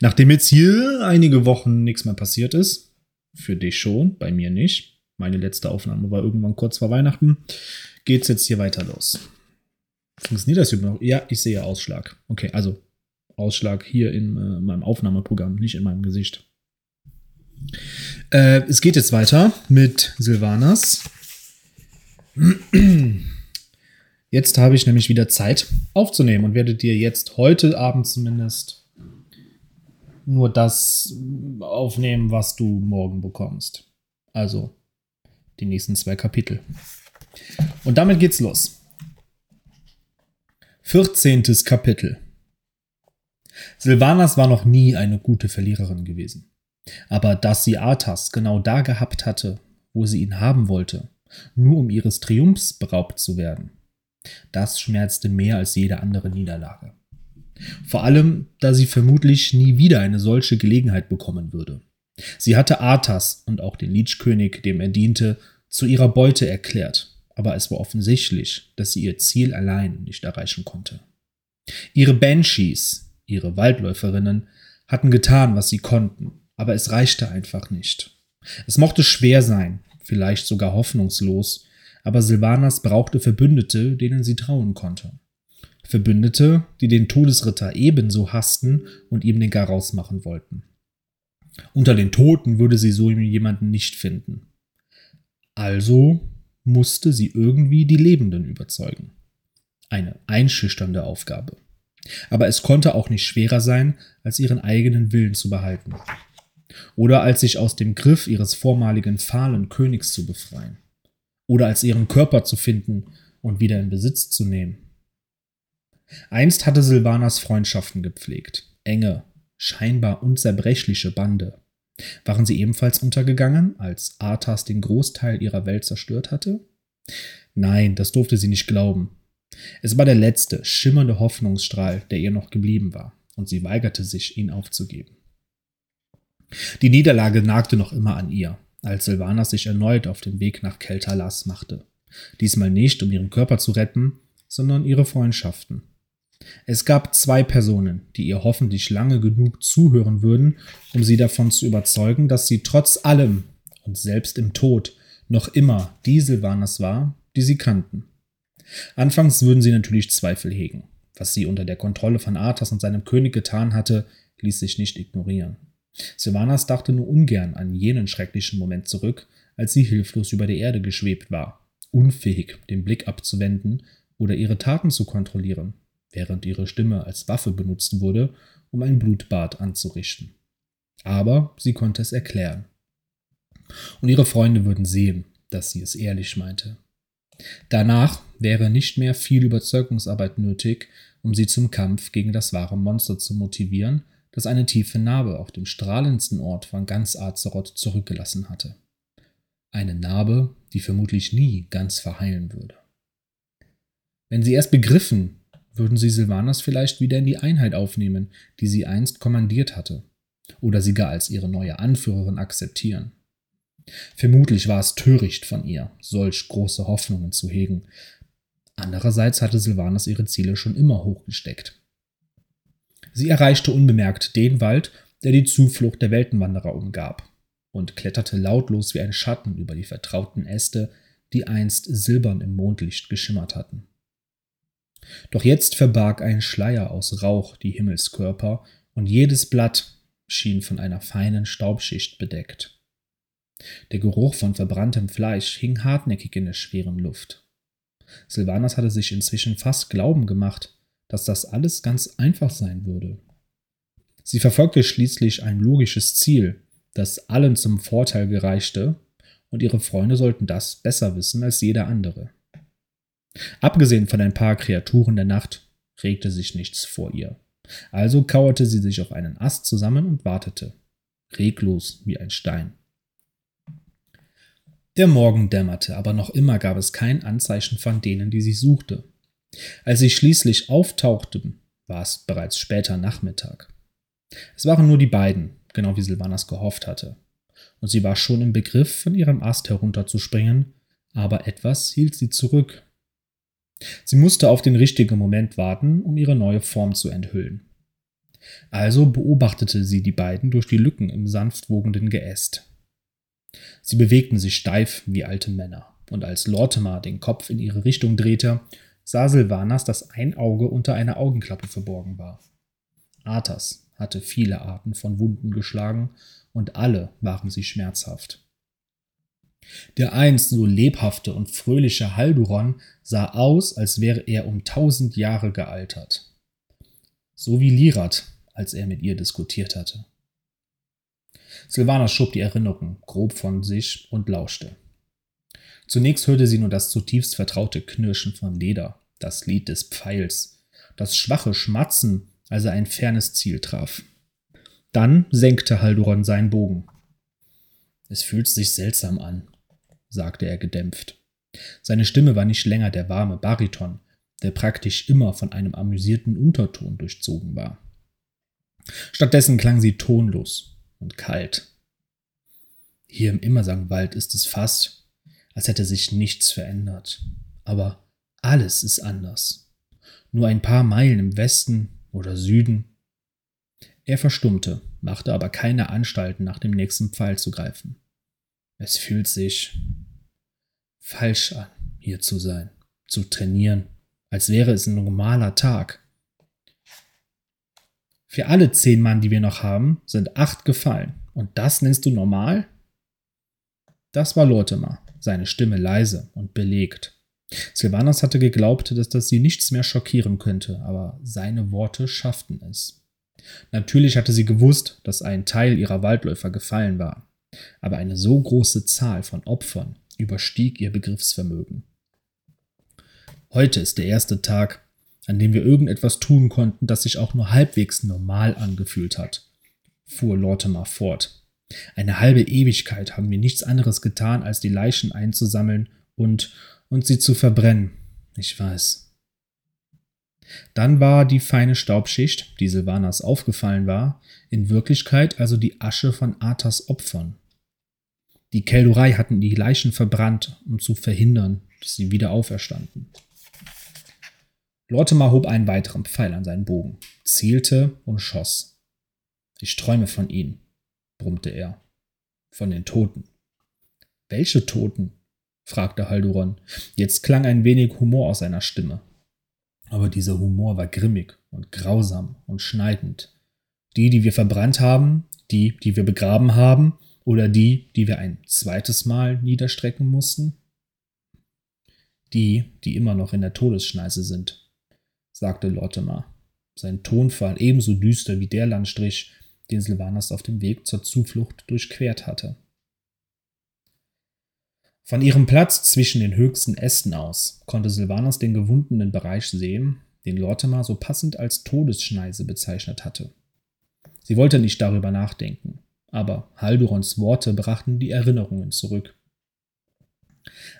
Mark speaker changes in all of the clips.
Speaker 1: Nachdem jetzt hier einige Wochen nichts mehr passiert ist, für dich schon, bei mir nicht. Meine letzte Aufnahme war irgendwann kurz vor Weihnachten. Geht's jetzt hier weiter los. Funktioniert das überhaupt noch? Ja, ich sehe Ausschlag. Okay, also Ausschlag hier in äh, meinem Aufnahmeprogramm, nicht in meinem Gesicht. Äh, es geht jetzt weiter mit Silvanas. Jetzt habe ich nämlich wieder Zeit aufzunehmen und werde dir jetzt heute Abend zumindest nur das aufnehmen, was du morgen bekommst. Also die nächsten zwei Kapitel. Und damit geht's los. 14. Kapitel. Silvanas war noch nie eine gute Verliererin gewesen. Aber dass sie Arthas genau da gehabt hatte, wo sie ihn haben wollte, nur um ihres Triumphs beraubt zu werden, das schmerzte mehr als jede andere Niederlage. Vor allem, da sie vermutlich nie wieder eine solche Gelegenheit bekommen würde. Sie hatte Arthas und auch den Lichkönig, dem er diente, zu ihrer Beute erklärt, aber es war offensichtlich, dass sie ihr Ziel allein nicht erreichen konnte. Ihre Banshees, ihre Waldläuferinnen, hatten getan, was sie konnten, aber es reichte einfach nicht. Es mochte schwer sein, vielleicht sogar hoffnungslos, aber Silvanas brauchte Verbündete, denen sie trauen konnte. Verbündete, die den Todesritter ebenso hassten und ihm den Garaus machen wollten. Unter den Toten würde sie so jemanden nicht finden. Also musste sie irgendwie die Lebenden überzeugen. Eine einschüchternde Aufgabe. Aber es konnte auch nicht schwerer sein, als ihren eigenen Willen zu behalten. Oder als sich aus dem Griff ihres vormaligen fahlen Königs zu befreien. Oder als ihren Körper zu finden und wieder in Besitz zu nehmen. Einst hatte Silvanas Freundschaften gepflegt. Enge, scheinbar unzerbrechliche Bande. Waren sie ebenfalls untergegangen, als Arthas den Großteil ihrer Welt zerstört hatte? Nein, das durfte sie nicht glauben. Es war der letzte, schimmernde Hoffnungsstrahl, der ihr noch geblieben war, und sie weigerte sich, ihn aufzugeben. Die Niederlage nagte noch immer an ihr, als Silvanas sich erneut auf den Weg nach Keltalas machte. Diesmal nicht, um ihren Körper zu retten, sondern ihre Freundschaften. Es gab zwei Personen, die ihr hoffentlich lange genug zuhören würden, um sie davon zu überzeugen, dass sie trotz allem und selbst im Tod noch immer die Silvanas war, die sie kannten. Anfangs würden sie natürlich Zweifel hegen. Was sie unter der Kontrolle von Arthas und seinem König getan hatte, ließ sich nicht ignorieren. Sylvanas dachte nur ungern an jenen schrecklichen Moment zurück, als sie hilflos über der Erde geschwebt war, unfähig, den Blick abzuwenden oder ihre Taten zu kontrollieren, während ihre Stimme als Waffe benutzt wurde, um ein Blutbad anzurichten. Aber sie konnte es erklären. Und ihre Freunde würden sehen, dass sie es ehrlich meinte. Danach wäre nicht mehr viel Überzeugungsarbeit nötig, um sie zum Kampf gegen das wahre Monster zu motivieren, das eine tiefe Narbe auf dem strahlendsten Ort von ganz Azeroth zurückgelassen hatte. Eine Narbe, die vermutlich nie ganz verheilen würde. Wenn sie erst begriffen, würden sie Silvanas vielleicht wieder in die Einheit aufnehmen, die sie einst kommandiert hatte, oder sie gar als ihre neue Anführerin akzeptieren. Vermutlich war es töricht von ihr, solch große Hoffnungen zu hegen. Andererseits hatte Silvanas ihre Ziele schon immer hochgesteckt. Sie erreichte unbemerkt den Wald, der die Zuflucht der Weltenwanderer umgab, und kletterte lautlos wie ein Schatten über die vertrauten Äste, die einst silbern im Mondlicht geschimmert hatten. Doch jetzt verbarg ein Schleier aus Rauch die Himmelskörper, und jedes Blatt schien von einer feinen Staubschicht bedeckt. Der Geruch von verbranntem Fleisch hing hartnäckig in der schweren Luft. Silvanas hatte sich inzwischen fast Glauben gemacht, dass das alles ganz einfach sein würde. Sie verfolgte schließlich ein logisches Ziel, das allen zum Vorteil gereichte, und ihre Freunde sollten das besser wissen als jeder andere. Abgesehen von ein paar Kreaturen der Nacht regte sich nichts vor ihr. Also kauerte sie sich auf einen Ast zusammen und wartete, reglos wie ein Stein. Der Morgen dämmerte, aber noch immer gab es kein Anzeichen von denen, die sie suchte. Als sie schließlich auftauchten, war es bereits später Nachmittag. Es waren nur die beiden, genau wie Silvanas gehofft hatte. Und sie war schon im Begriff, von ihrem Ast herunterzuspringen, aber etwas hielt sie zurück. Sie musste auf den richtigen Moment warten, um ihre neue Form zu enthüllen. Also beobachtete sie die beiden durch die Lücken im sanft wogenden Geäst. Sie bewegten sich steif wie alte Männer, und als Lortimer den Kopf in ihre Richtung drehte, sah Silvanas, dass ein Auge unter einer Augenklappe verborgen war. Arthas hatte viele Arten von Wunden geschlagen, und alle waren sie schmerzhaft. Der einst so lebhafte und fröhliche Halduron sah aus, als wäre er um tausend Jahre gealtert. So wie Lirat, als er mit ihr diskutiert hatte. Silvana schob die Erinnerung grob von sich und lauschte. Zunächst hörte sie nur das zutiefst vertraute Knirschen von Leder, das Lied des Pfeils, das schwache Schmatzen, als er ein fernes Ziel traf. Dann senkte Halduron seinen Bogen. Es fühlt sich seltsam an, sagte er gedämpft. Seine Stimme war nicht länger der warme Bariton, der praktisch immer von einem amüsierten Unterton durchzogen war. Stattdessen klang sie tonlos und kalt. Hier im Immersangwald ist es fast, als hätte sich nichts verändert. Aber alles ist anders. Nur ein paar Meilen im Westen oder Süden. Er verstummte, machte aber keine Anstalten, nach dem nächsten Pfeil zu greifen. Es fühlt sich falsch an, hier zu sein, zu trainieren, als wäre es ein normaler Tag. Für alle zehn Mann, die wir noch haben, sind acht gefallen. Und das nennst du normal? Das war Lortimer, seine Stimme leise und belegt. Silvanas hatte geglaubt, dass das sie nichts mehr schockieren könnte, aber seine Worte schafften es. Natürlich hatte sie gewusst, dass ein Teil ihrer Waldläufer gefallen war, aber eine so große Zahl von Opfern überstieg ihr Begriffsvermögen. Heute ist der erste Tag, an dem wir irgendetwas tun konnten, das sich auch nur halbwegs normal angefühlt hat, fuhr Lortimer fort. Eine halbe Ewigkeit haben wir nichts anderes getan, als die Leichen einzusammeln und, und sie zu verbrennen. Ich weiß. Dann war die feine Staubschicht, die Silvanas aufgefallen war, in Wirklichkeit also die Asche von Arthas Opfern. Die Keldurei hatten die Leichen verbrannt, um zu verhindern, dass sie wieder auferstanden. Lortimer hob einen weiteren Pfeil an seinen Bogen, zielte und schoss. Ich träume von ihnen, brummte er. Von den Toten. Welche Toten? fragte Halduron. Jetzt klang ein wenig Humor aus seiner Stimme. Aber dieser Humor war grimmig und grausam und schneidend. Die, die wir verbrannt haben, die, die wir begraben haben, oder die, die wir ein zweites Mal niederstrecken mussten? Die, die immer noch in der Todesschneise sind, sagte Lortimer, sein Tonfall ebenso düster wie der Landstrich, den Silvanas auf dem Weg zur Zuflucht durchquert hatte. Von ihrem Platz zwischen den höchsten Ästen aus konnte Silvanas den gewundenen Bereich sehen, den Lortimer so passend als Todesschneise bezeichnet hatte. Sie wollte nicht darüber nachdenken aber Haldurons Worte brachten die Erinnerungen zurück.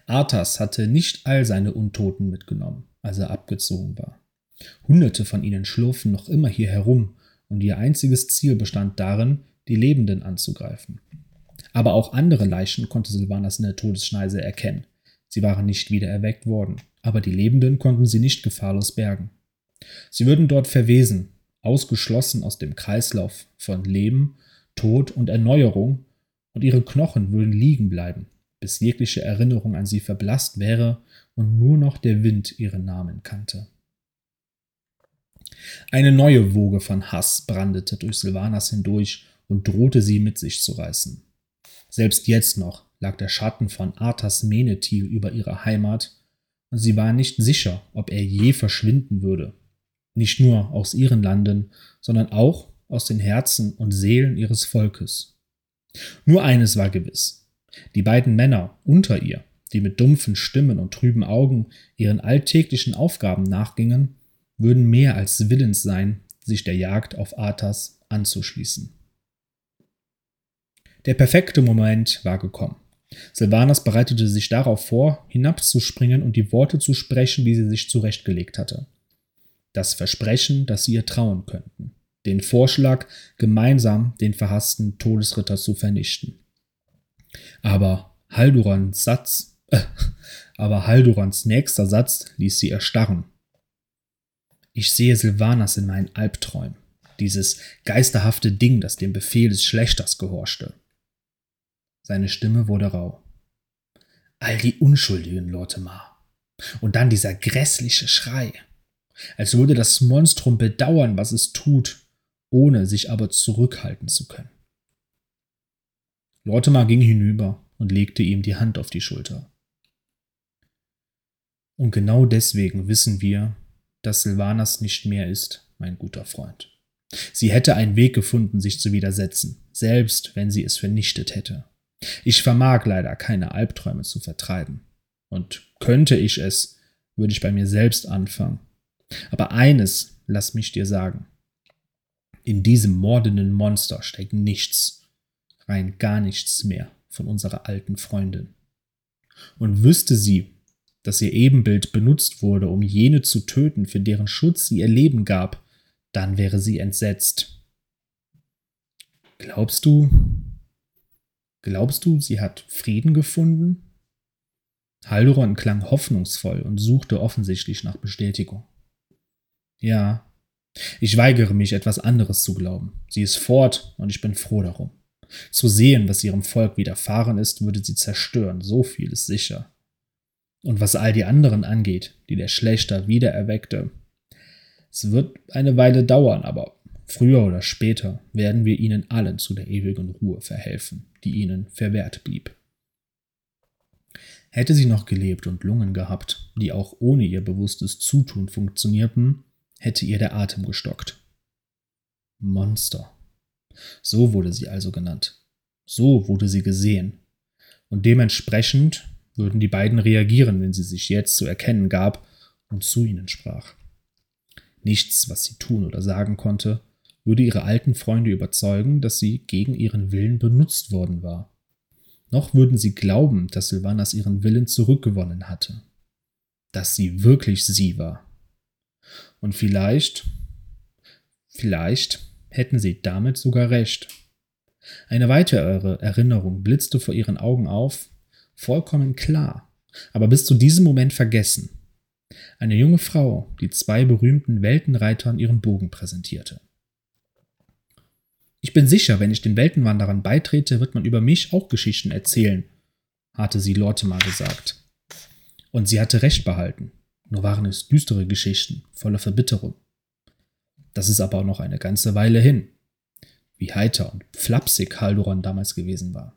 Speaker 1: Arthas hatte nicht all seine Untoten mitgenommen, als er abgezogen war. Hunderte von ihnen schlurfen noch immer hier herum, und ihr einziges Ziel bestand darin, die Lebenden anzugreifen. Aber auch andere Leichen konnte Silvanas in der Todesschneise erkennen. Sie waren nicht wieder erweckt worden, aber die Lebenden konnten sie nicht gefahrlos bergen. Sie würden dort verwesen, ausgeschlossen aus dem Kreislauf von Leben Tod und Erneuerung, und ihre Knochen würden liegen bleiben, bis jegliche Erinnerung an sie verblasst wäre und nur noch der Wind ihren Namen kannte. Eine neue Woge von Hass brandete durch Silvanas hindurch und drohte sie mit sich zu reißen. Selbst jetzt noch lag der Schatten von Arthas Menethil über ihrer Heimat, und sie war nicht sicher, ob er je verschwinden würde. Nicht nur aus ihren Landen, sondern auch aus den Herzen und Seelen ihres Volkes. Nur eines war gewiss. Die beiden Männer unter ihr, die mit dumpfen Stimmen und trüben Augen ihren alltäglichen Aufgaben nachgingen, würden mehr als willens sein, sich der Jagd auf Arthas anzuschließen. Der perfekte Moment war gekommen. Silvanas bereitete sich darauf vor, hinabzuspringen und die Worte zu sprechen, die sie sich zurechtgelegt hatte. Das Versprechen, dass sie ihr trauen könnten den Vorschlag, gemeinsam den verhassten Todesritter zu vernichten. Aber Haldurans Satz, äh, aber Haldurans nächster Satz ließ sie erstarren. Ich sehe Silvanas in meinen Albträumen, dieses geisterhafte Ding, das dem Befehl des Schlechters gehorchte. Seine Stimme wurde rau. All die Unschuldigen, Lortemar. Und dann dieser grässliche Schrei. Als würde das Monstrum bedauern, was es tut, ohne sich aber zurückhalten zu können. Lortemar ging hinüber und legte ihm die Hand auf die Schulter. Und genau deswegen wissen wir, dass Silvanas nicht mehr ist, mein guter Freund. Sie hätte einen Weg gefunden, sich zu widersetzen, selbst wenn sie es vernichtet hätte. Ich vermag leider keine Albträume zu vertreiben. Und könnte ich es, würde ich bei mir selbst anfangen. Aber eines lass mich dir sagen. In diesem mordenden Monster steckt nichts, rein gar nichts mehr von unserer alten Freundin. Und wüsste sie, dass ihr Ebenbild benutzt wurde, um jene zu töten, für deren Schutz sie ihr Leben gab, dann wäre sie entsetzt. Glaubst du, glaubst du, sie hat Frieden gefunden? Haldoron klang hoffnungsvoll und suchte offensichtlich nach Bestätigung. Ja, ich weigere mich, etwas anderes zu glauben. Sie ist fort und ich bin froh darum. Zu sehen, was ihrem Volk widerfahren ist, würde sie zerstören, so viel ist sicher. Und was all die anderen angeht, die der Schlechter wiedererweckte, es wird eine Weile dauern, aber früher oder später werden wir ihnen allen zu der ewigen Ruhe verhelfen, die ihnen verwehrt blieb. Hätte sie noch gelebt und Lungen gehabt, die auch ohne ihr bewusstes Zutun funktionierten, hätte ihr der Atem gestockt. Monster. So wurde sie also genannt. So wurde sie gesehen. Und dementsprechend würden die beiden reagieren, wenn sie sich jetzt zu erkennen gab und zu ihnen sprach. Nichts, was sie tun oder sagen konnte, würde ihre alten Freunde überzeugen, dass sie gegen ihren Willen benutzt worden war. Noch würden sie glauben, dass Sylvanas ihren Willen zurückgewonnen hatte. Dass sie wirklich sie war. Und vielleicht, vielleicht hätten sie damit sogar recht. Eine weitere Erinnerung blitzte vor ihren Augen auf, vollkommen klar, aber bis zu diesem Moment vergessen. Eine junge Frau, die zwei berühmten Weltenreitern ihren Bogen präsentierte. Ich bin sicher, wenn ich den Weltenwanderern beitrete, wird man über mich auch Geschichten erzählen, hatte sie Lortimer gesagt. Und sie hatte recht behalten. Nur waren es düstere Geschichten, voller Verbitterung. Das ist aber auch noch eine ganze Weile hin. Wie heiter und flapsig Haldoran damals gewesen war.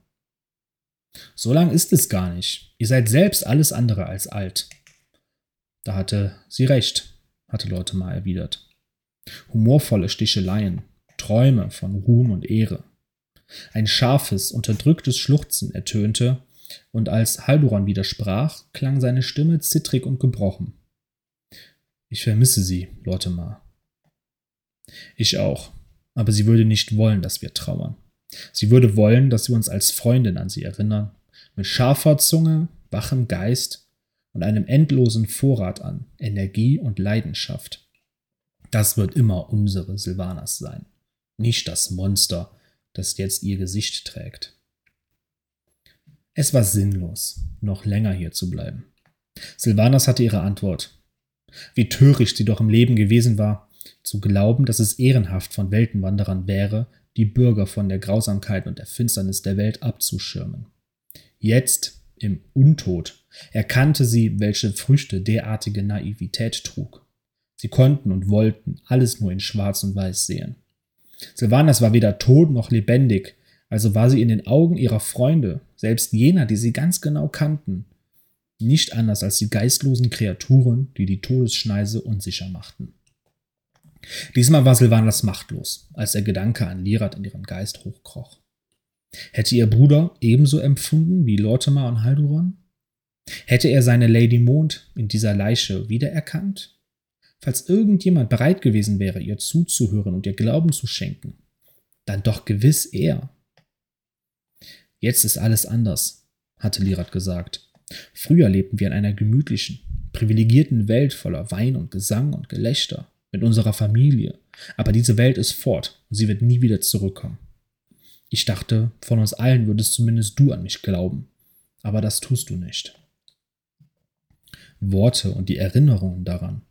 Speaker 1: So lang ist es gar nicht. Ihr seid selbst alles andere als alt. Da hatte sie recht, hatte Lortimer erwidert. Humorvolle Sticheleien, Träume von Ruhm und Ehre. Ein scharfes, unterdrücktes Schluchzen ertönte, und als Halduran widersprach, klang seine Stimme zittrig und gebrochen. Ich vermisse sie, Lortemar. Ich auch, aber sie würde nicht wollen, dass wir trauern. Sie würde wollen, dass wir uns als Freundin an sie erinnern, mit scharfer Zunge, wachem Geist und einem endlosen Vorrat an Energie und Leidenschaft. Das wird immer unsere Silvanas sein, nicht das Monster, das jetzt ihr Gesicht trägt. Es war sinnlos, noch länger hier zu bleiben. Silvanas hatte ihre Antwort. Wie töricht sie doch im Leben gewesen war, zu glauben, dass es ehrenhaft von Weltenwanderern wäre, die Bürger von der Grausamkeit und der Finsternis der Welt abzuschirmen. Jetzt, im Untod, erkannte sie, welche Früchte derartige Naivität trug. Sie konnten und wollten alles nur in Schwarz und Weiß sehen. Sylvanas war weder tot noch lebendig, also war sie in den Augen ihrer Freunde, selbst jener, die sie ganz genau kannten, nicht anders als die geistlosen Kreaturen, die die Todesschneise unsicher machten. Diesmal war Silvanas machtlos, als der Gedanke an Lirat in ihren Geist hochkroch. Hätte ihr Bruder ebenso empfunden wie Lortimer und Halduron? Hätte er seine Lady Mond in dieser Leiche wiedererkannt? Falls irgendjemand bereit gewesen wäre, ihr zuzuhören und ihr Glauben zu schenken, dann doch gewiss er. Jetzt ist alles anders, hatte Lirat gesagt. Früher lebten wir in einer gemütlichen, privilegierten Welt voller Wein und Gesang und Gelächter, mit unserer Familie. Aber diese Welt ist fort und sie wird nie wieder zurückkommen. Ich dachte, von uns allen würdest zumindest du an mich glauben, aber das tust du nicht. Worte und die Erinnerungen daran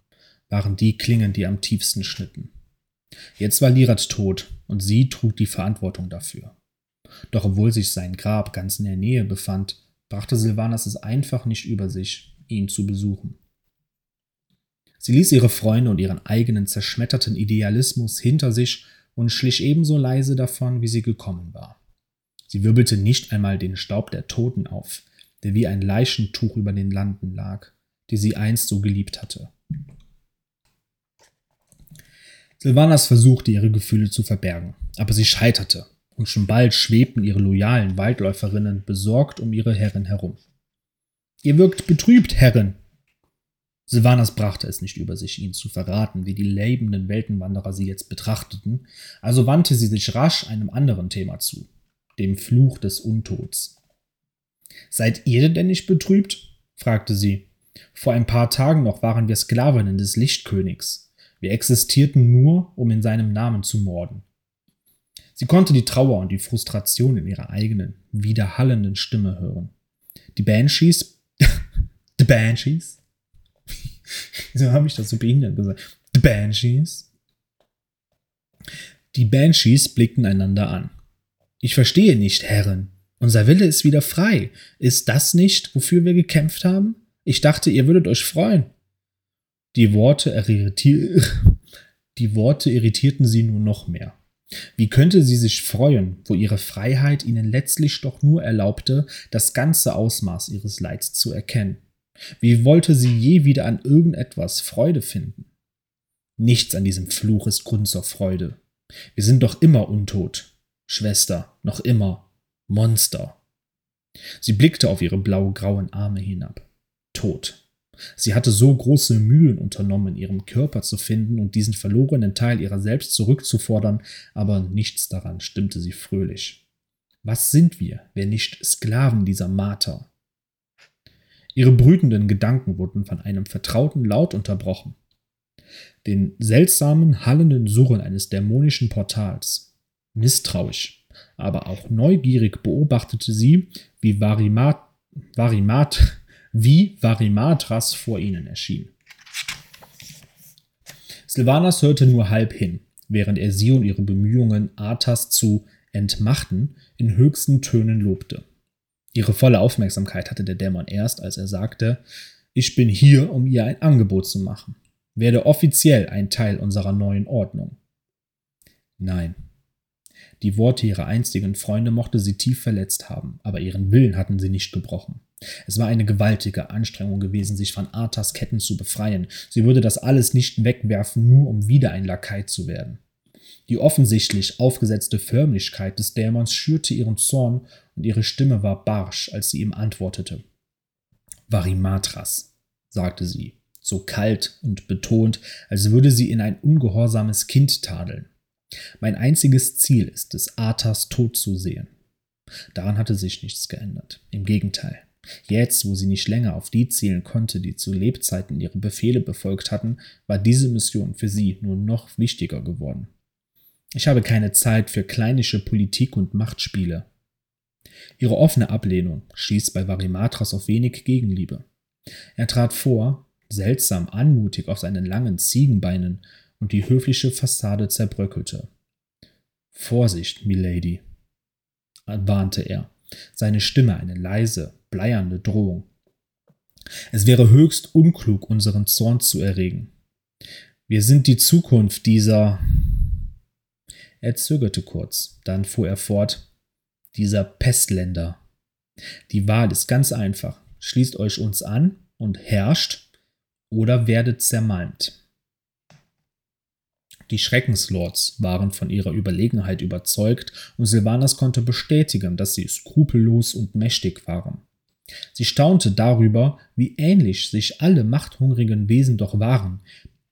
Speaker 1: waren die Klingen, die am tiefsten schnitten. Jetzt war Lirat tot und sie trug die Verantwortung dafür. Doch obwohl sich sein Grab ganz in der Nähe befand, brachte Silvanas es einfach nicht über sich, ihn zu besuchen. Sie ließ ihre Freunde und ihren eigenen zerschmetterten Idealismus hinter sich und schlich ebenso leise davon, wie sie gekommen war. Sie wirbelte nicht einmal den Staub der Toten auf, der wie ein Leichentuch über den Landen lag, die sie einst so geliebt hatte. Silvanas versuchte, ihre Gefühle zu verbergen, aber sie scheiterte, und schon bald schwebten ihre loyalen Waldläuferinnen besorgt um ihre Herrin herum. Ihr wirkt betrübt, Herrin. Silvanas brachte es nicht über sich, ihnen zu verraten, wie die lebenden Weltenwanderer sie jetzt betrachteten, also wandte sie sich rasch einem anderen Thema zu, dem Fluch des Untods. Seid ihr denn nicht betrübt? fragte sie. Vor ein paar Tagen noch waren wir Sklavinnen des Lichtkönigs. Wir existierten nur, um in seinem Namen zu morden. Sie konnte die Trauer und die Frustration in ihrer eigenen, widerhallenden Stimme hören. Die Banshees. The Banshees? Wieso habe ich das so behindert gesagt? The Banshees? Die Banshees blickten einander an. Ich verstehe nicht, Herren. Unser Wille ist wieder frei. Ist das nicht, wofür wir gekämpft haben? Ich dachte, ihr würdet euch freuen. Die Worte, die Worte irritierten sie nur noch mehr. Wie könnte sie sich freuen, wo ihre Freiheit ihnen letztlich doch nur erlaubte, das ganze Ausmaß ihres Leids zu erkennen? Wie wollte sie je wieder an irgendetwas Freude finden? Nichts an diesem Fluch ist Grund zur Freude. Wir sind doch immer untot. Schwester, noch immer. Monster. Sie blickte auf ihre blau-grauen Arme hinab. Tot. Sie hatte so große Mühen unternommen, ihren Körper zu finden und diesen verlorenen Teil ihrer selbst zurückzufordern, aber nichts daran stimmte sie fröhlich. Was sind wir, wenn nicht Sklaven dieser Marter? Ihre brütenden Gedanken wurden von einem vertrauten Laut unterbrochen. Den seltsamen, hallenden Surren eines dämonischen Portals. Misstrauisch, aber auch neugierig beobachtete sie, wie Varimat, Varimat, wie Varimatras vor ihnen erschien. Silvanas hörte nur halb hin, während er sie und ihre Bemühungen, Arthas zu entmachten, in höchsten Tönen lobte. Ihre volle Aufmerksamkeit hatte der Dämon erst, als er sagte, ich bin hier, um ihr ein Angebot zu machen. Werde offiziell ein Teil unserer neuen Ordnung. Nein. Die Worte ihrer einstigen Freunde mochte sie tief verletzt haben, aber ihren Willen hatten sie nicht gebrochen. Es war eine gewaltige Anstrengung gewesen, sich von Arthas Ketten zu befreien. Sie würde das alles nicht wegwerfen, nur um wieder ein Lakai zu werden. Die offensichtlich aufgesetzte Förmlichkeit des Dämons schürte ihren Zorn und ihre Stimme war barsch, als sie ihm antwortete. Varimatras, sagte sie, so kalt und betont, als würde sie in ein ungehorsames Kind tadeln. Mein einziges Ziel ist es, Arthas Tod zu sehen. Daran hatte sich nichts geändert. Im Gegenteil. Jetzt, wo sie nicht länger auf die zielen konnte, die zu Lebzeiten ihre Befehle befolgt hatten, war diese Mission für sie nur noch wichtiger geworden. Ich habe keine Zeit für kleinische Politik und Machtspiele. Ihre offene Ablehnung stieß bei Varimatras auf wenig Gegenliebe. Er trat vor, seltsam anmutig auf seinen langen Ziegenbeinen, und die höfliche Fassade zerbröckelte. Vorsicht, Milady, warnte er, seine Stimme eine leise, bleiernde Drohung. Es wäre höchst unklug, unseren Zorn zu erregen. Wir sind die Zukunft dieser. Er zögerte kurz, dann fuhr er fort. Dieser Pestländer. Die Wahl ist ganz einfach. Schließt euch uns an und herrscht oder werdet zermalmt. Die Schreckenslords waren von ihrer Überlegenheit überzeugt und Sylvanas konnte bestätigen, dass sie skrupellos und mächtig waren. Sie staunte darüber, wie ähnlich sich alle machthungrigen Wesen doch waren,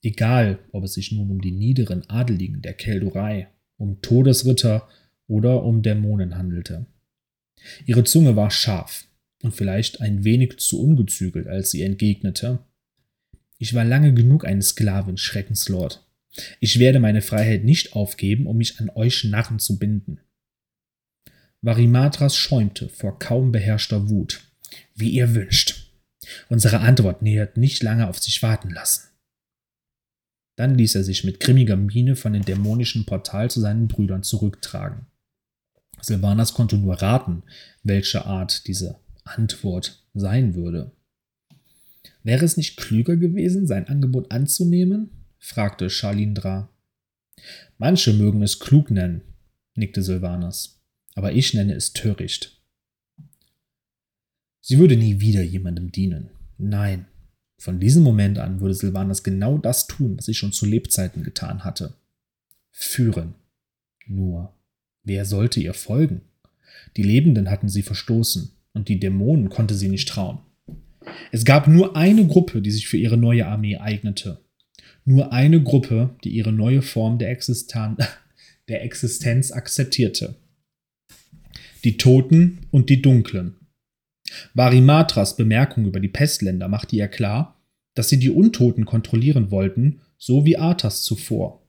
Speaker 1: egal ob es sich nun um die niederen Adeligen der Keldurei, um Todesritter oder um Dämonen handelte. Ihre Zunge war scharf und vielleicht ein wenig zu ungezügelt, als sie entgegnete Ich war lange genug ein Sklavin, Schreckenslord. Ich werde meine Freiheit nicht aufgeben, um mich an euch Narren zu binden. Varimatras schäumte vor kaum beherrschter Wut wie ihr wünscht. Unsere Antwort nähert nicht lange auf sich warten lassen. Dann ließ er sich mit grimmiger Miene von dem dämonischen Portal zu seinen Brüdern zurücktragen. Silvanas konnte nur raten, welche Art diese Antwort sein würde. Wäre es nicht klüger gewesen, sein Angebot anzunehmen? Fragte Charlindra. Manche mögen es klug nennen, nickte Silvanas, aber ich nenne es töricht. Sie würde nie wieder jemandem dienen. Nein, von diesem Moment an würde Silvanas genau das tun, was sie schon zu Lebzeiten getan hatte. Führen. Nur, wer sollte ihr folgen? Die Lebenden hatten sie verstoßen, und die Dämonen konnte sie nicht trauen. Es gab nur eine Gruppe, die sich für ihre neue Armee eignete. Nur eine Gruppe, die ihre neue Form der, Existan der Existenz akzeptierte. Die Toten und die Dunklen. Varimatras Bemerkung über die Pestländer machte ihr klar, dass sie die Untoten kontrollieren wollten, so wie Arthas zuvor.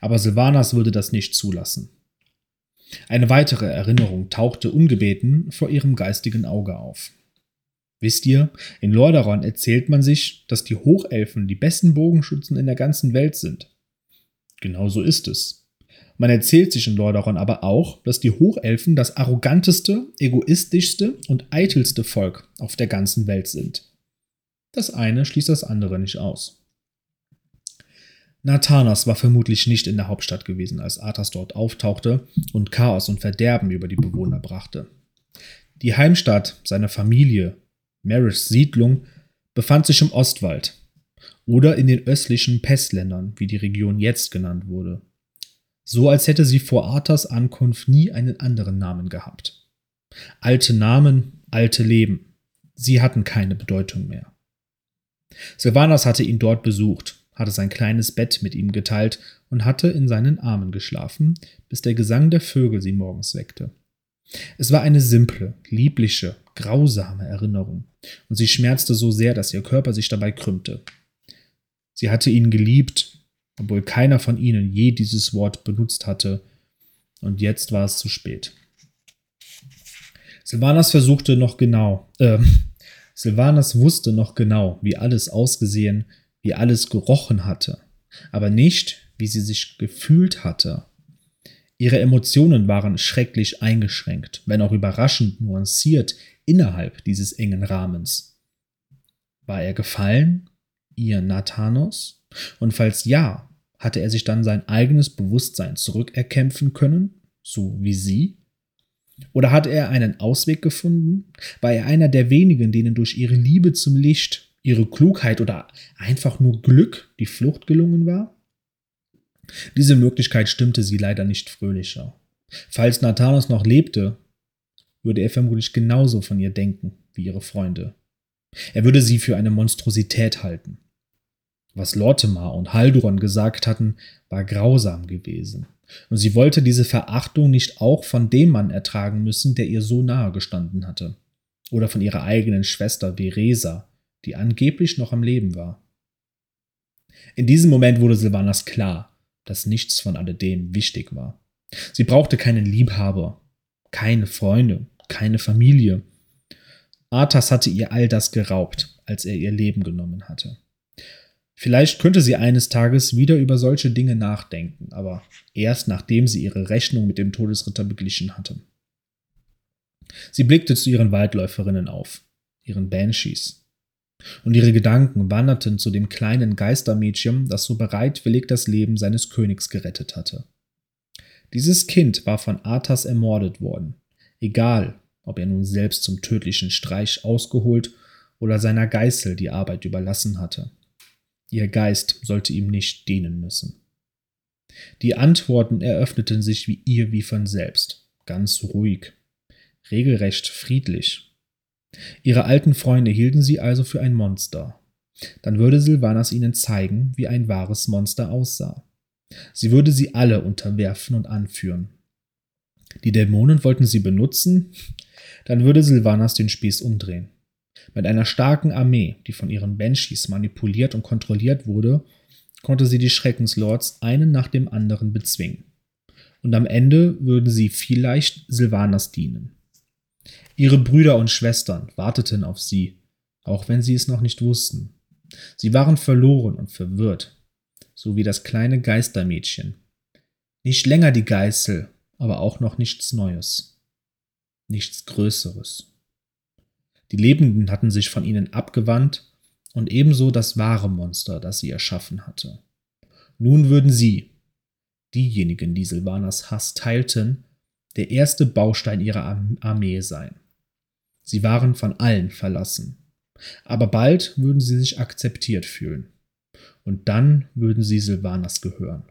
Speaker 1: Aber Sylvanas würde das nicht zulassen. Eine weitere Erinnerung tauchte ungebeten vor ihrem geistigen Auge auf. Wisst ihr, in Lordaeron erzählt man sich, dass die Hochelfen die besten Bogenschützen in der ganzen Welt sind. Genau so ist es. Man erzählt sich in Lordaeron aber auch, dass die Hochelfen das arroganteste, egoistischste und eitelste Volk auf der ganzen Welt sind. Das eine schließt das andere nicht aus. Nathanas war vermutlich nicht in der Hauptstadt gewesen, als Arthas dort auftauchte und Chaos und Verderben über die Bewohner brachte. Die Heimstatt seiner Familie Marish Siedlung befand sich im Ostwald oder in den östlichen Pestländern, wie die Region jetzt genannt wurde. So als hätte sie vor Arthas Ankunft nie einen anderen Namen gehabt. Alte Namen, alte Leben. Sie hatten keine Bedeutung mehr. Sylvanas hatte ihn dort besucht, hatte sein kleines Bett mit ihm geteilt und hatte in seinen Armen geschlafen, bis der Gesang der Vögel sie morgens weckte. Es war eine simple, liebliche, grausame Erinnerung, und sie schmerzte so sehr, dass ihr Körper sich dabei krümmte. Sie hatte ihn geliebt, obwohl keiner von ihnen je dieses Wort benutzt hatte, und jetzt war es zu spät. Silvanas versuchte noch genau, äh, Silvanas wusste noch genau, wie alles ausgesehen, wie alles gerochen hatte, aber nicht, wie sie sich gefühlt hatte. Ihre Emotionen waren schrecklich eingeschränkt, wenn auch überraschend nuanciert innerhalb dieses engen Rahmens. War er gefallen, ihr Nathanos? Und falls ja, hatte er sich dann sein eigenes Bewusstsein zurückerkämpfen können, so wie sie? Oder hatte er einen Ausweg gefunden? War er einer der wenigen, denen durch ihre Liebe zum Licht, ihre Klugheit oder einfach nur Glück die Flucht gelungen war? Diese Möglichkeit stimmte sie leider nicht fröhlicher. Falls Nathanos noch lebte, würde er vermutlich genauso von ihr denken wie ihre Freunde. Er würde sie für eine Monstrosität halten. Was Lortimer und Halduron gesagt hatten, war grausam gewesen, und sie wollte diese Verachtung nicht auch von dem Mann ertragen müssen, der ihr so nahe gestanden hatte, oder von ihrer eigenen Schwester Veresa, die angeblich noch am Leben war. In diesem Moment wurde Silvanas klar, dass nichts von alledem wichtig war. Sie brauchte keinen Liebhaber, keine Freunde, keine Familie. Arthas hatte ihr all das geraubt, als er ihr Leben genommen hatte. Vielleicht könnte sie eines Tages wieder über solche Dinge nachdenken, aber erst nachdem sie ihre Rechnung mit dem Todesritter beglichen hatte. Sie blickte zu ihren Waldläuferinnen auf, ihren Banshees, und ihre Gedanken wanderten zu dem kleinen Geistermädchen, das so bereitwillig das Leben seines Königs gerettet hatte. Dieses Kind war von Arthas ermordet worden, egal ob er nun selbst zum tödlichen Streich ausgeholt oder seiner Geißel die Arbeit überlassen hatte. Ihr Geist sollte ihm nicht dienen müssen. Die Antworten eröffneten sich wie ihr wie von selbst, ganz ruhig, regelrecht friedlich. Ihre alten Freunde hielten sie also für ein Monster. Dann würde Silvanas ihnen zeigen, wie ein wahres Monster aussah. Sie würde sie alle unterwerfen und anführen. Die Dämonen wollten sie benutzen, dann würde Silvanas den Spieß umdrehen. Mit einer starken Armee, die von ihren Banshees manipuliert und kontrolliert wurde, konnte sie die Schreckenslords einen nach dem anderen bezwingen. Und am Ende würden sie vielleicht Silvanas dienen. Ihre Brüder und Schwestern warteten auf sie, auch wenn sie es noch nicht wussten. Sie waren verloren und verwirrt. so wie das kleine Geistermädchen. Nicht länger die Geißel, aber auch noch nichts Neues. Nichts Größeres. Die Lebenden hatten sich von ihnen abgewandt und ebenso das wahre Monster, das sie erschaffen hatte. Nun würden sie, diejenigen, die Silvanas Hass teilten, der erste Baustein ihrer Armee sein. Sie waren von allen verlassen. Aber bald würden sie sich akzeptiert fühlen. Und dann würden sie Silvanas gehören.